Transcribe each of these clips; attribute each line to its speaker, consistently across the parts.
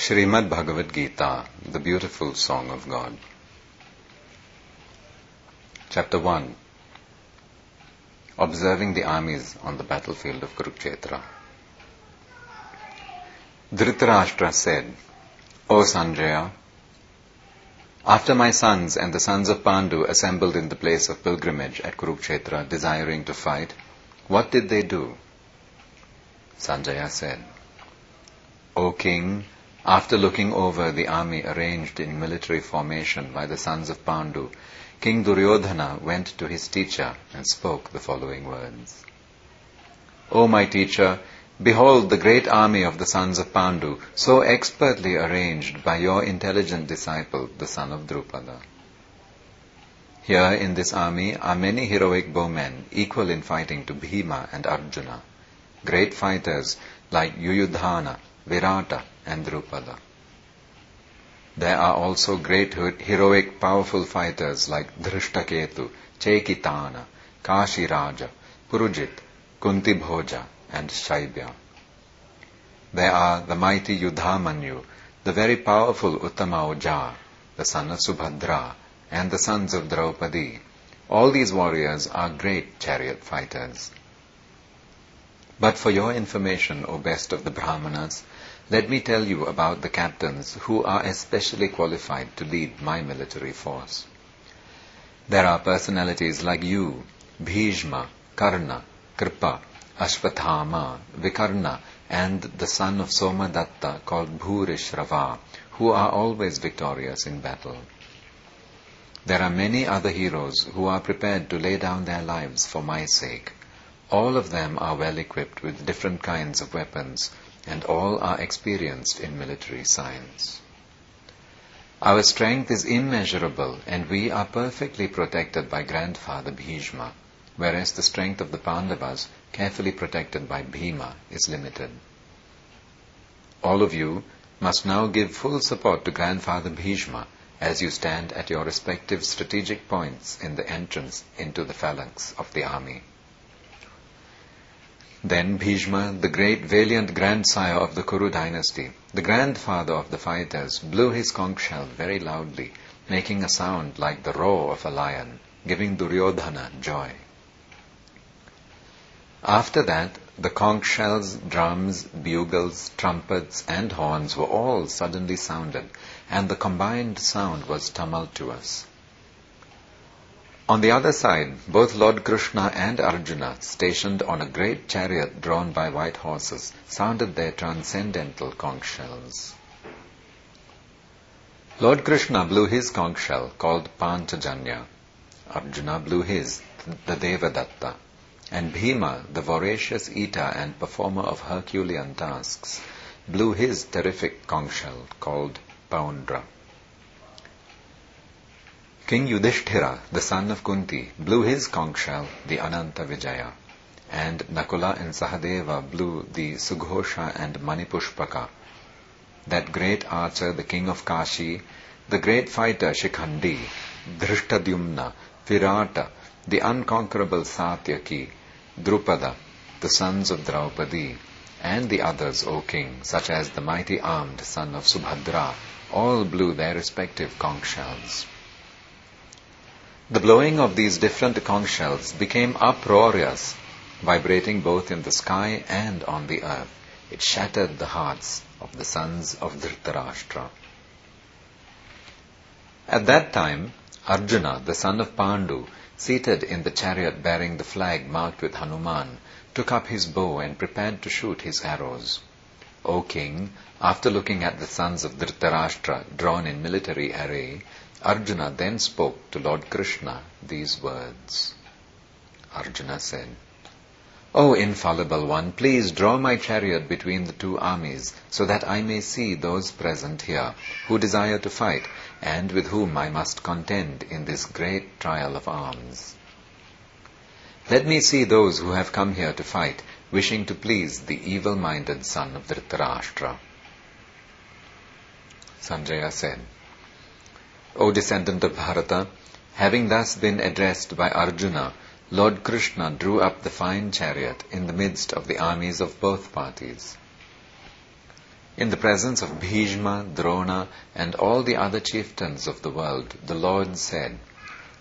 Speaker 1: Srimad Bhagavad Gita, the beautiful song of God. Chapter 1 Observing the armies on the battlefield of Kurukshetra. Dhritarashtra said, O Sanjaya, after my sons and the sons of Pandu assembled in the place of pilgrimage at Kurukshetra desiring to fight, what did they do? Sanjaya said, O king, after looking over the army arranged in military formation by the sons of Pandu, King Duryodhana went to his teacher and spoke the following words. O my teacher, behold the great army of the sons of Pandu, so expertly arranged by your intelligent disciple, the son of Drupada. Here in this army are many heroic bowmen, equal in fighting to Bhima and Arjuna, great fighters like Yuyudhana, Virata, and Drupada. There are also great heroic powerful fighters like Drishtaketu, Chekitana, Kashiraja, Purujit, Kuntibhoja, and Shaibya. There are the mighty Yudhamanyu, the very powerful Uttama Oja, the son of Subhadra, and the sons of Draupadi. All these warriors are great chariot fighters. But for your information, O best of the Brahmanas, let me tell you about the captains who are especially qualified to lead my military force. There are personalities like you, Bhishma, Karna, Kripa, Ashwathama, Vikarna, and the son of Somadatta called Bhurishrava, who are always victorious in battle. There are many other heroes who are prepared to lay down their lives for my sake. All of them are well equipped with different kinds of weapons, and all are experienced in military science. Our strength is immeasurable and we are perfectly protected by grandfather Bhishma, whereas the strength of the Pandavas, carefully protected by Bhima, is limited. All of you must now give full support to grandfather Bhishma as you stand at your respective strategic points in the entrance into the phalanx of the army. Then Bhishma, the great valiant grandsire of the Kuru dynasty, the grandfather of the fighters, blew his conch shell very loudly, making a sound like the roar of a lion, giving Duryodhana joy. After that, the conch shells, drums, bugles, trumpets, and horns were all suddenly sounded, and the combined sound was tumultuous. On the other side, both Lord Krishna and Arjuna, stationed on a great chariot drawn by white horses, sounded their transcendental conch shells. Lord Krishna blew his conch shell, called Panchajanya. Arjuna blew his, the Devadatta. And Bhima, the voracious eater and performer of Herculean tasks, blew his terrific conch shell, called Paundra. King Yudhishthira, the son of Kunti, blew his conch shell, the Ananta Vijaya, and Nakula and Sahadeva blew the Sughosha and Manipushpaka. That great archer, the king of Kashi, the great fighter Shikhandi, Dhrishtadyumna, Virata, the unconquerable Satyaki, Drupada, the sons of Draupadi, and the others, O king, such as the mighty armed son of Subhadra, all blew their respective conch shells. The blowing of these different conch shells became uproarious, vibrating both in the sky and on the earth. It shattered the hearts of the sons of Dhritarashtra. At that time, Arjuna, the son of Pandu, seated in the chariot bearing the flag marked with Hanuman, took up his bow and prepared to shoot his arrows. O king, after looking at the sons of Dhritarashtra drawn in military array, Arjuna then spoke to Lord Krishna these words. Arjuna said, O infallible one, please draw my chariot between the two armies so that I may see those present here who desire to fight and with whom I must contend in this great trial of arms. Let me see those who have come here to fight, wishing to please the evil-minded son of Dhritarashtra. Sanjaya said, O descendant of Bharata, having thus been addressed by Arjuna, Lord Krishna drew up the fine chariot in the midst of the armies of both parties. In the presence of Bhishma, Drona, and all the other chieftains of the world, the Lord said,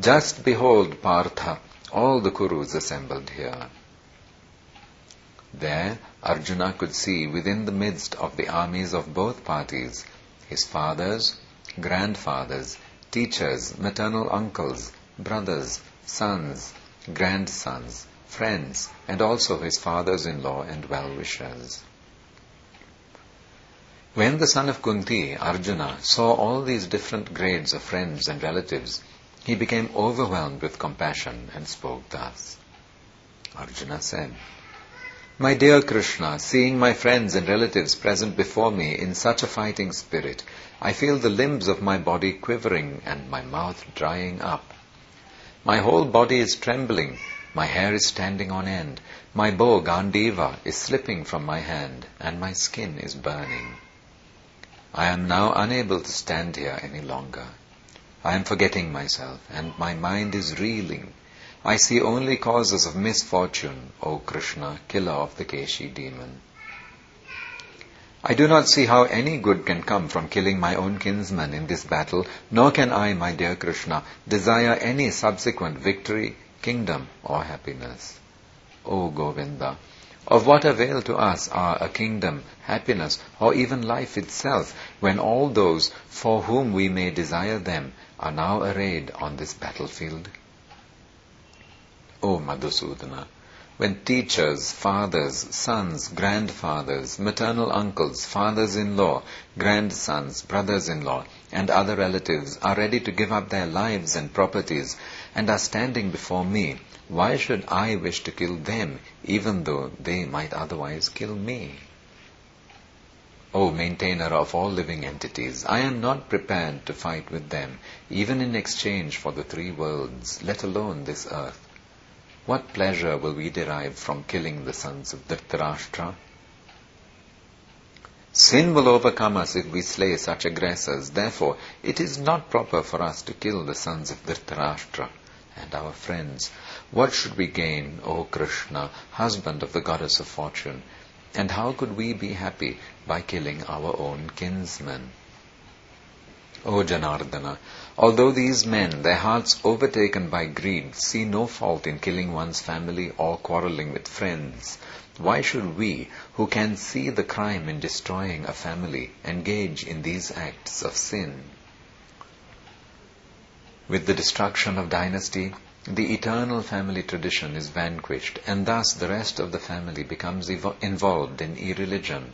Speaker 1: Just behold, Partha, all the Kurus assembled here. There, Arjuna could see within the midst of the armies of both parties his fathers, grandfathers, teachers, maternal uncles, brothers, sons, grandsons, friends, and also his fathers-in-law and well-wishers. When the son of Kunti, Arjuna, saw all these different grades of friends and relatives, he became overwhelmed with compassion and spoke thus. Arjuna said, My dear Krishna, seeing my friends and relatives present before me in such a fighting spirit, I feel the limbs of my body quivering and my mouth drying up. My whole body is trembling, my hair is standing on end, my bow Gandiva is slipping from my hand, and my skin is burning. I am now unable to stand here any longer. I am forgetting myself, and my mind is reeling. I see only causes of misfortune, O Krishna, killer of the Keshi demon. I do not see how any good can come from killing my own kinsman in this battle, nor can I, my dear Krishna, desire any subsequent victory, kingdom, or happiness. O Govinda, of what avail to us are a kingdom, happiness, or even life itself, when all those for whom we may desire them are now arrayed on this battlefield? O Madhusudana, when teachers, fathers, sons, grandfathers, maternal uncles, fathers-in-law, grandsons, brothers-in-law, and other relatives are ready to give up their lives and properties and are standing before me, why should I wish to kill them even though they might otherwise kill me? O maintainer of all living entities, I am not prepared to fight with them, even in exchange for the three worlds, let alone this earth. What pleasure will we derive from killing the sons of Dhritarashtra? Sin will overcome us if we slay such aggressors. Therefore, it is not proper for us to kill the sons of Dhritarashtra and our friends. What should we gain, O Krishna, husband of the goddess of fortune? And how could we be happy by killing our own kinsmen? O Janardana, although these men, their hearts overtaken by greed, see no fault in killing one's family or quarreling with friends, why should we, who can see the crime in destroying a family, engage in these acts of sin? With the destruction of dynasty, the eternal family tradition is vanquished, and thus the rest of the family becomes evo- involved in irreligion.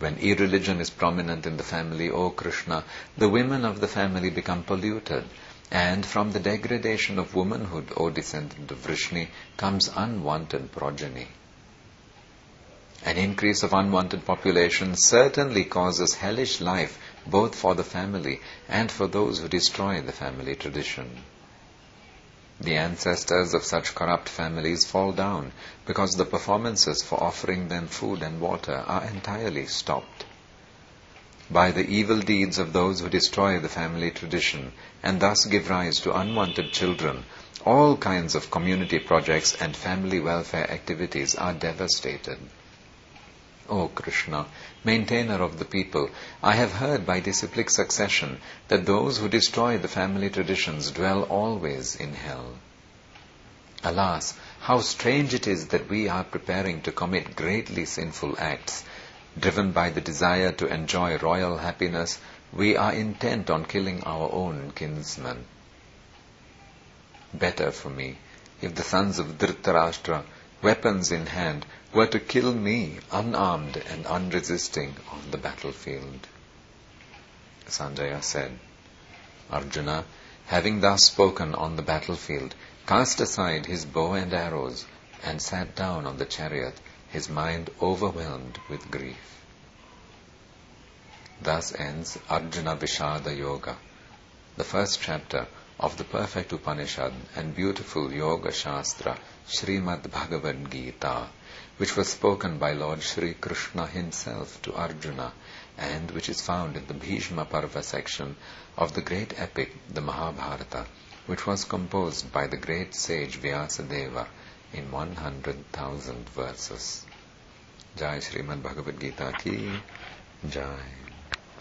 Speaker 1: When irreligion is prominent in the family, O Krishna, the women of the family become polluted, and from the degradation of womanhood, O descendant of Vrishni, comes unwanted progeny. An increase of unwanted population certainly causes hellish life both for the family and for those who destroy the family tradition. The ancestors of such corrupt families fall down because the performances for offering them food and water are entirely stopped. By the evil deeds of those who destroy the family tradition and thus give rise to unwanted children, all kinds of community projects and family welfare activities are devastated. O Krishna, maintainer of the people, I have heard by disciplic succession that those who destroy the family traditions dwell always in hell. Alas, how strange it is that we are preparing to commit greatly sinful acts. Driven by the desire to enjoy royal happiness, we are intent on killing our own kinsmen. Better for me if the sons of Dhritarashtra, weapons in hand, were to kill me unarmed and unresisting on the battlefield. Sanjaya said, Arjuna, having thus spoken on the battlefield, cast aside his bow and arrows and sat down on the chariot, his mind overwhelmed with grief. Thus ends Arjuna Vishada Yoga, the first chapter of the perfect Upanishad and beautiful Yoga Shastra, Srimad Bhagavad Gita, which was spoken by Lord Sri Krishna himself to Arjuna and which is found in the Bhishma Parva section of the great epic, the Mahabharata, which was composed by the great sage Vyasadeva in 100,000 verses. Jai Srimad Bhagavad Gita ki Jai.